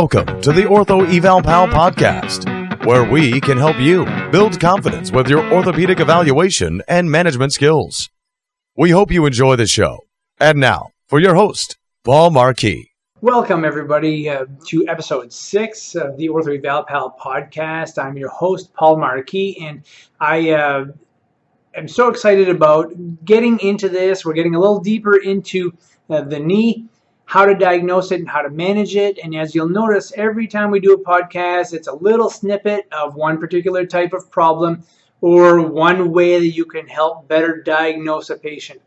Welcome to the Ortho Eval Pal podcast, where we can help you build confidence with your orthopedic evaluation and management skills. We hope you enjoy the show. And now, for your host, Paul Marquis. Welcome, everybody, uh, to episode six of the Ortho Eval Pal podcast. I'm your host, Paul Marquis, and I uh, am so excited about getting into this. We're getting a little deeper into uh, the knee how to diagnose it and how to manage it. And as you'll notice, every time we do a podcast, it's a little snippet of one particular type of problem or one way that you can help better diagnose a patient.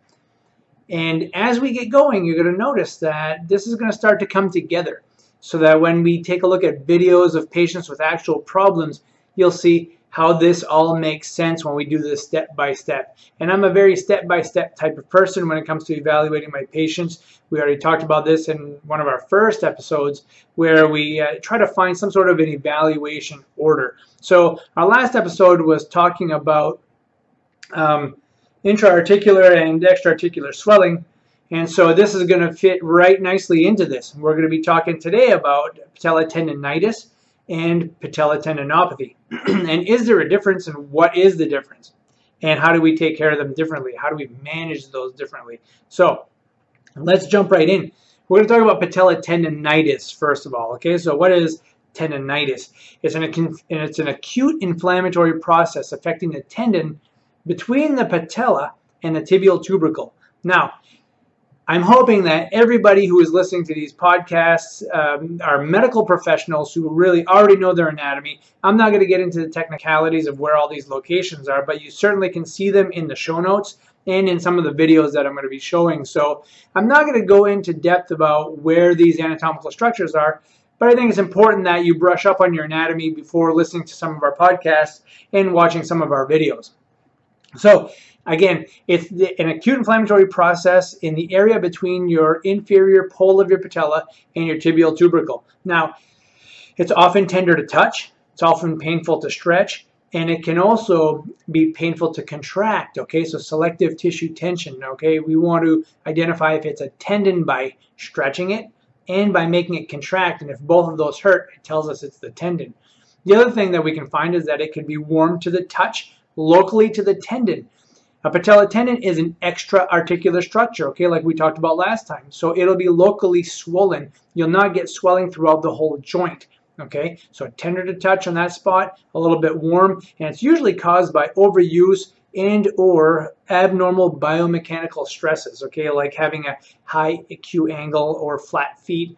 And as we get going, you're going to notice that this is going to start to come together so that when we take a look at videos of patients with actual problems, you'll see how this all makes sense when we do this step by step. And I'm a very step by step type of person when it comes to evaluating my patients. We already talked about this in one of our first episodes where we uh, try to find some sort of an evaluation order. So our last episode was talking about um, intra-articular and extra-articular swelling. And so this is going to fit right nicely into this. We're going to be talking today about patella tendonitis and patella tendinopathy. and is there a difference and what is the difference? And how do we take care of them differently? How do we manage those differently? So let's jump right in. We're going to talk about patella tendonitis first of all. Okay, so what is tendonitis? It's an, it's an acute inflammatory process affecting the tendon between the patella and the tibial tubercle. Now, I'm hoping that everybody who is listening to these podcasts um, are medical professionals who really already know their anatomy. I'm not going to get into the technicalities of where all these locations are, but you certainly can see them in the show notes and in some of the videos that I'm going to be showing. So I'm not going to go into depth about where these anatomical structures are, but I think it's important that you brush up on your anatomy before listening to some of our podcasts and watching some of our videos. So Again, it's an acute inflammatory process in the area between your inferior pole of your patella and your tibial tubercle. Now, it's often tender to touch, it's often painful to stretch, and it can also be painful to contract. Okay, so selective tissue tension. Okay, we want to identify if it's a tendon by stretching it and by making it contract. And if both of those hurt, it tells us it's the tendon. The other thing that we can find is that it can be warm to the touch, locally to the tendon. A patella tendon is an extra articular structure, okay, like we talked about last time. So it'll be locally swollen. You'll not get swelling throughout the whole joint, okay? So tender to touch on that spot, a little bit warm, and it's usually caused by overuse and or abnormal biomechanical stresses, okay, like having a high Q angle or flat feet,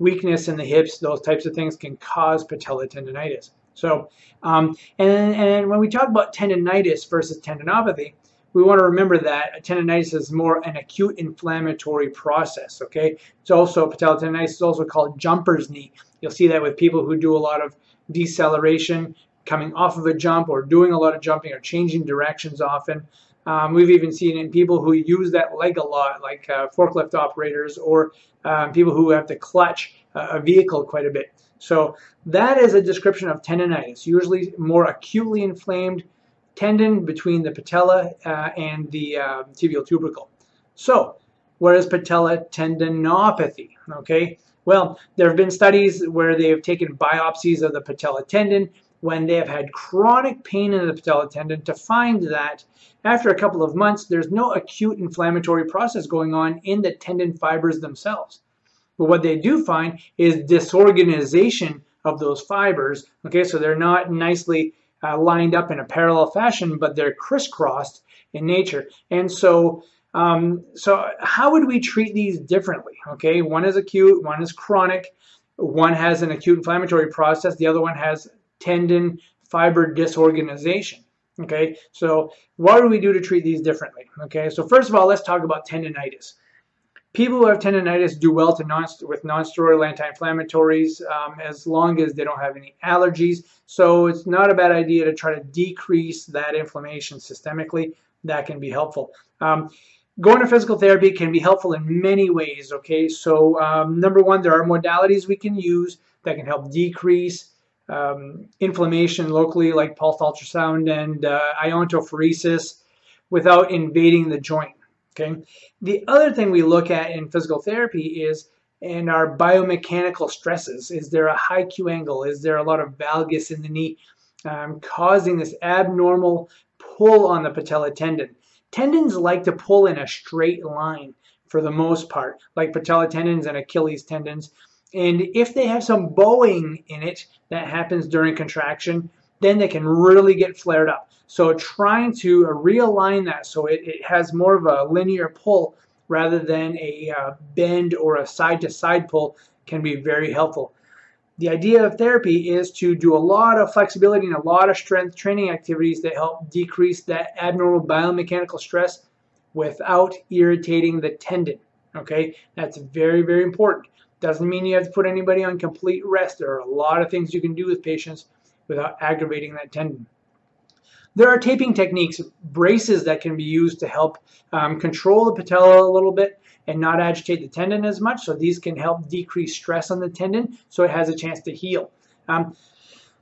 weakness in the hips, those types of things can cause patella tendonitis. So, um, and, and when we talk about tendonitis versus tendinopathy, we want to remember that tendonitis is more an acute inflammatory process. Okay, it's also patella tendonitis is also called jumper's knee. You'll see that with people who do a lot of deceleration, coming off of a jump, or doing a lot of jumping, or changing directions often. Um, we've even seen in people who use that leg a lot, like uh, forklift operators or um, people who have to clutch a vehicle quite a bit. So that is a description of tendonitis, usually more acutely inflamed tendon between the patella uh, and the uh, tibial tubercle. So, what is patella tendinopathy? Okay, well, there have been studies where they have taken biopsies of the patella tendon when they have had chronic pain in the patella tendon to find that after a couple of months, there's no acute inflammatory process going on in the tendon fibers themselves. But what they do find is disorganization of those fibers. Okay, so they're not nicely uh, lined up in a parallel fashion, but they're crisscrossed in nature. And so, um, so how would we treat these differently? Okay, one is acute, one is chronic, one has an acute inflammatory process, the other one has tendon fiber disorganization. Okay, so what do we do to treat these differently? Okay, so first of all, let's talk about tendonitis. People who have tendonitis do well to non with nonsteroidal anti-inflammatories um, as long as they don't have any allergies. So it's not a bad idea to try to decrease that inflammation systemically. That can be helpful. Um, going to physical therapy can be helpful in many ways. Okay, so um, number one, there are modalities we can use that can help decrease um, inflammation locally, like pulsed ultrasound and uh, iontophoresis, without invading the joint. Okay. The other thing we look at in physical therapy is and our biomechanical stresses. Is there a high Q angle? Is there a lot of valgus in the knee um, causing this abnormal pull on the patella tendon? Tendons like to pull in a straight line for the most part, like patella tendons and Achilles tendons. And if they have some bowing in it that happens during contraction, then they can really get flared up. So trying to realign that so it, it has more of a linear pull rather than a uh, bend or a side to side pull can be very helpful. The idea of therapy is to do a lot of flexibility and a lot of strength training activities that help decrease that abnormal biomechanical stress without irritating the tendon. Okay, that's very, very important. Doesn't mean you have to put anybody on complete rest. There are a lot of things you can do with patients without aggravating that tendon. There are taping techniques, braces that can be used to help um, control the patella a little bit and not agitate the tendon as much. So these can help decrease stress on the tendon so it has a chance to heal. Um,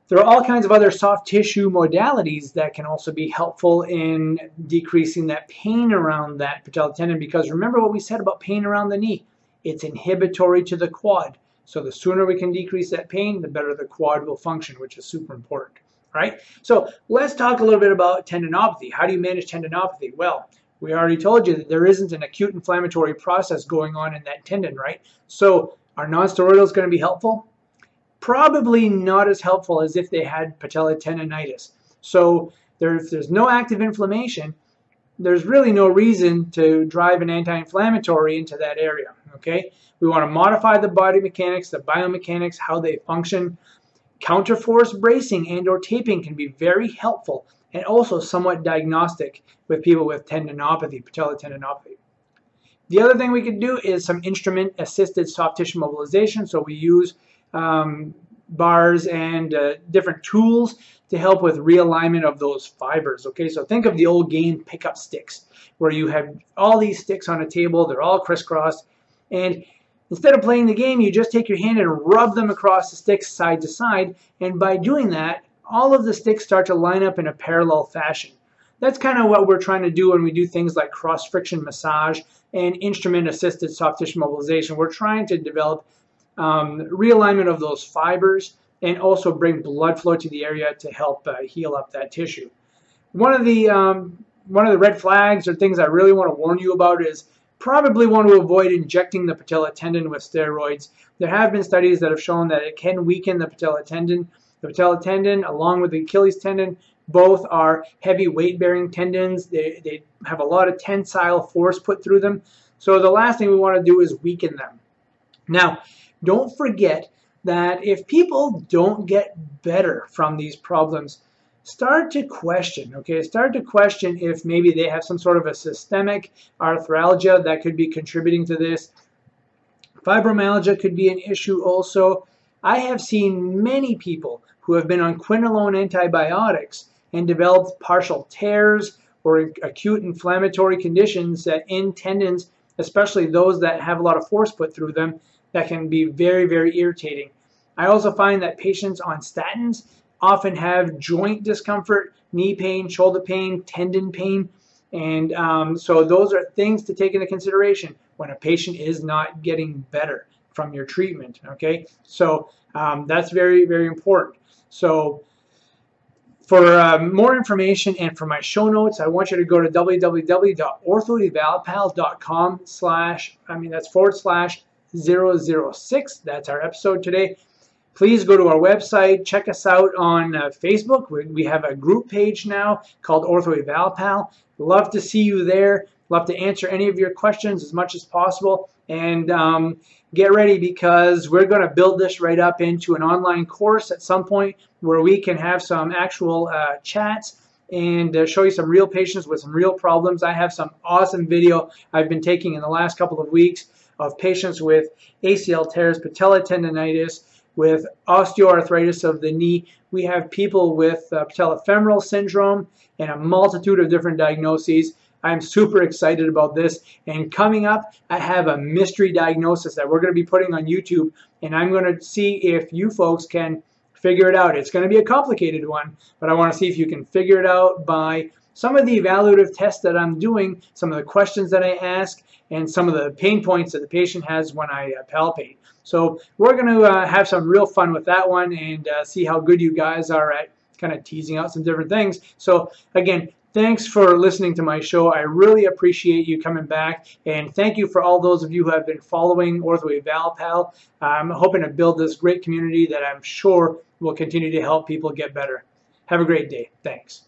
there are all kinds of other soft tissue modalities that can also be helpful in decreasing that pain around that patella tendon because remember what we said about pain around the knee. It's inhibitory to the quad. So the sooner we can decrease that pain, the better the quad will function, which is super important right? So let's talk a little bit about tendinopathy. How do you manage tendinopathy? Well, we already told you that there isn't an acute inflammatory process going on in that tendon, right? So are nonsteroidals going to be helpful? Probably not as helpful as if they had patella tendonitis. So there, if there's no active inflammation, there's really no reason to drive an anti-inflammatory into that area, okay? We want to modify the body mechanics, the biomechanics, how they function, Counterforce bracing and or taping can be very helpful and also somewhat diagnostic with people with tendinopathy, patella tendinopathy. The other thing we could do is some instrument assisted soft tissue mobilization. So we use um, bars and uh, different tools to help with realignment of those fibers. Okay, so think of the old game pickup sticks where you have all these sticks on a table, they're all crisscrossed, and Instead of playing the game, you just take your hand and rub them across the sticks side to side, and by doing that, all of the sticks start to line up in a parallel fashion. That's kind of what we're trying to do when we do things like cross-friction massage and instrument-assisted soft tissue mobilization. We're trying to develop um, realignment of those fibers and also bring blood flow to the area to help uh, heal up that tissue. One of the um, one of the red flags or things I really want to warn you about is probably want to avoid injecting the patella tendon with steroids. There have been studies that have shown that it can weaken the patella tendon. The patella tendon, along with the Achilles tendon, both are heavy weight-bearing tendons. They, they have a lot of tensile force put through them. So the last thing we want to do is weaken them. Now, don't forget that if people don't get better from these problems, start to question, okay? Start to question if maybe they have some sort of a systemic arthralgia that could be contributing to this. Fibromyalgia could be an issue also. I have seen many people who have been on quinolone antibiotics and developed partial tears or acute inflammatory conditions that in tendons, especially those that have a lot of force put through them, that can be very, very irritating. I also find that patients on statins often have joint discomfort, knee pain, shoulder pain, tendon pain. And um, so those are things to take into consideration when a patient is not getting better from your treatment. Okay, so um, that's very, very important. So for um, more information and for my show notes, I want you to go to www.orthoevalpal.com slash, I mean, that's forward slash 006. That's our episode today please go to our website. Check us out on uh, Facebook. We, we, have a group page now called Ortho Eval Pal. Love to see you there. Love to answer any of your questions as much as possible. And um, get ready because we're going to build this right up into an online course at some point where we can have some actual uh, chats and uh, show you some real patients with some real problems. I have some awesome video I've been taking in the last couple of weeks of patients with ACL tears, patella tendonitis, with osteoarthritis of the knee. We have people with uh, patellofemoral syndrome and a multitude of different diagnoses. I'm super excited about this. And coming up, I have a mystery diagnosis that we're going to be putting on YouTube. And I'm going to see if you folks can figure it out. It's going to be a complicated one, but I want to see if you can figure it out by some of the evaluative tests that I'm doing, some of the questions that I ask, and some of the pain points that the patient has when I uh, palpate. So we're going to uh, have some real fun with that one and uh, see how good you guys are at kind of teasing out some different things. So again, thanks for listening to my show. I really appreciate you coming back, and thank you for all those of you who have been following Eval Pal. I'm hoping to build this great community that I'm sure will continue to help people get better. Have a great day. Thanks.